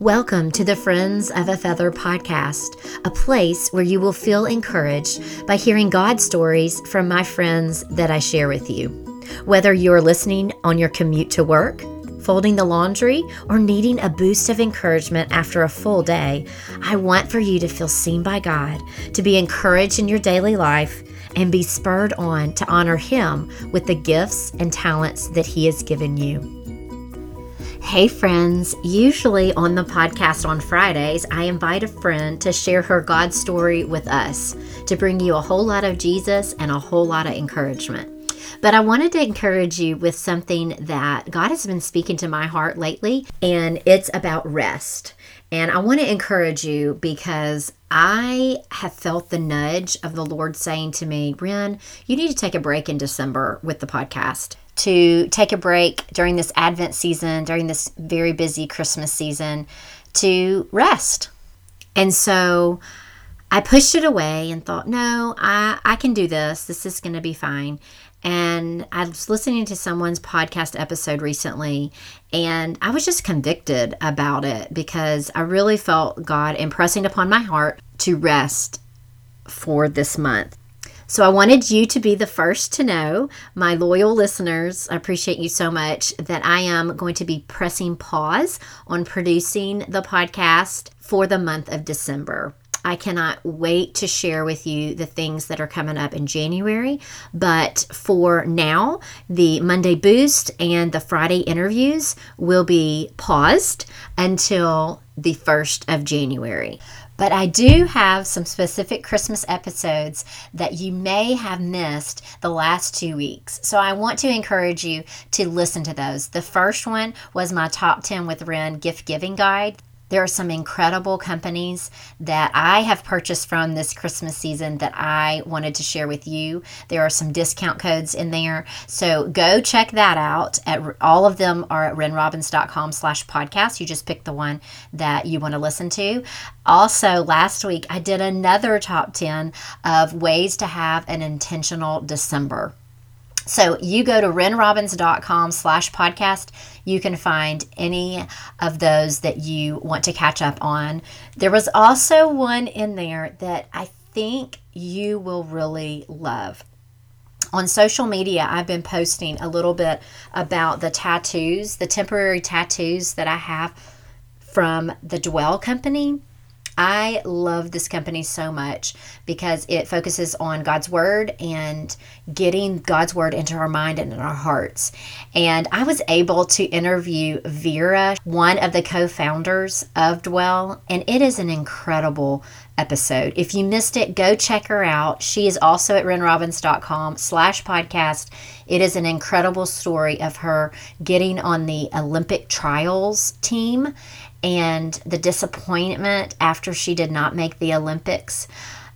Welcome to the Friends of a Feather podcast, a place where you will feel encouraged by hearing God stories from my friends that I share with you. Whether you're listening on your commute to work, folding the laundry, or needing a boost of encouragement after a full day, I want for you to feel seen by God, to be encouraged in your daily life, and be spurred on to honor Him with the gifts and talents that He has given you. Hey, friends. Usually on the podcast on Fridays, I invite a friend to share her God story with us to bring you a whole lot of Jesus and a whole lot of encouragement. But I wanted to encourage you with something that God has been speaking to my heart lately, and it's about rest. And I want to encourage you because I have felt the nudge of the Lord saying to me, Ren, you need to take a break in December with the podcast to take a break during this Advent season, during this very busy Christmas season, to rest. And so I pushed it away and thought, no, I, I can do this. This is going to be fine. And I was listening to someone's podcast episode recently, and I was just convicted about it because I really felt God impressing upon my heart to rest for this month. So I wanted you to be the first to know, my loyal listeners. I appreciate you so much that I am going to be pressing pause on producing the podcast for the month of December. I cannot wait to share with you the things that are coming up in January. But for now, the Monday Boost and the Friday interviews will be paused until the 1st of January. But I do have some specific Christmas episodes that you may have missed the last two weeks. So I want to encourage you to listen to those. The first one was my top 10 with Ren gift giving guide. There are some incredible companies that I have purchased from this Christmas season that I wanted to share with you. There are some discount codes in there. So go check that out. At, all of them are at renrobbins.com slash podcast. You just pick the one that you want to listen to. Also, last week I did another top 10 of ways to have an intentional December. So you go to renrobbins.com slash podcast. You can find any of those that you want to catch up on. There was also one in there that I think you will really love. On social media, I've been posting a little bit about the tattoos, the temporary tattoos that I have from the Dwell Company. I love this company so much because it focuses on God's word and getting God's word into our mind and in our hearts. And I was able to interview Vera, one of the co founders of Dwell, and it is an incredible episode. If you missed it, go check her out. She is also at renrobbins.com slash podcast. It is an incredible story of her getting on the Olympic trials team and the disappointment after she did not make the Olympics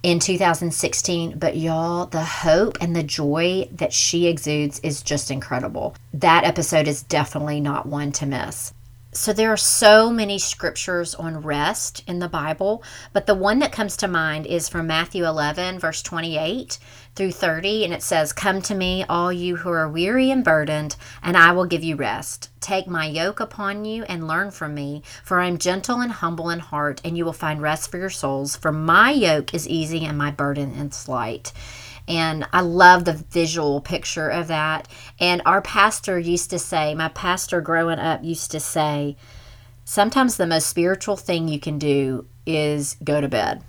in 2016. But y'all, the hope and the joy that she exudes is just incredible. That episode is definitely not one to miss. So, there are so many scriptures on rest in the Bible, but the one that comes to mind is from Matthew 11, verse 28 through 30, and it says, Come to me, all you who are weary and burdened, and I will give you rest. Take my yoke upon you and learn from me, for I am gentle and humble in heart, and you will find rest for your souls. For my yoke is easy and my burden is light. And I love the visual picture of that. And our pastor used to say, my pastor growing up used to say, sometimes the most spiritual thing you can do is go to bed.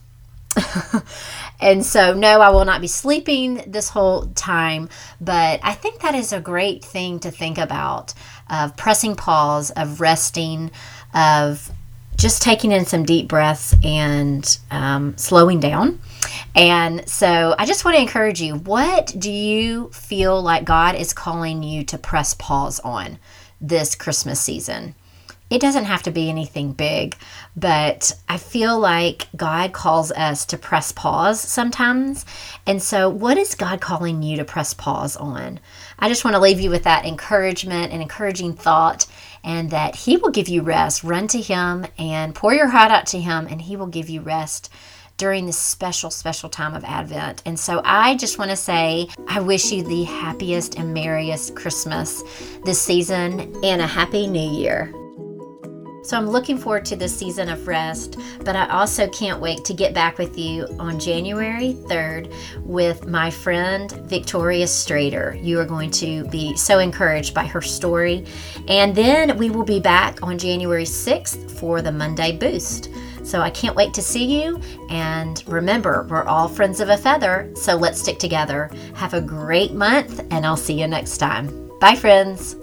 and so, no, I will not be sleeping this whole time, but I think that is a great thing to think about of pressing pause, of resting, of just taking in some deep breaths and um, slowing down. And so I just want to encourage you what do you feel like God is calling you to press pause on this Christmas season? It doesn't have to be anything big, but I feel like God calls us to press pause sometimes. And so, what is God calling you to press pause on? I just want to leave you with that encouragement and encouraging thought and that He will give you rest. Run to Him and pour your heart out to Him, and He will give you rest during this special, special time of Advent. And so I just want to say, I wish you the happiest and merriest Christmas this season and a happy new year. So I'm looking forward to this season of rest, but I also can't wait to get back with you on January 3rd with my friend Victoria Strader. You are going to be so encouraged by her story. And then we will be back on January 6th for the Monday Boost. So I can't wait to see you. And remember, we're all friends of a feather, so let's stick together. Have a great month, and I'll see you next time. Bye, friends.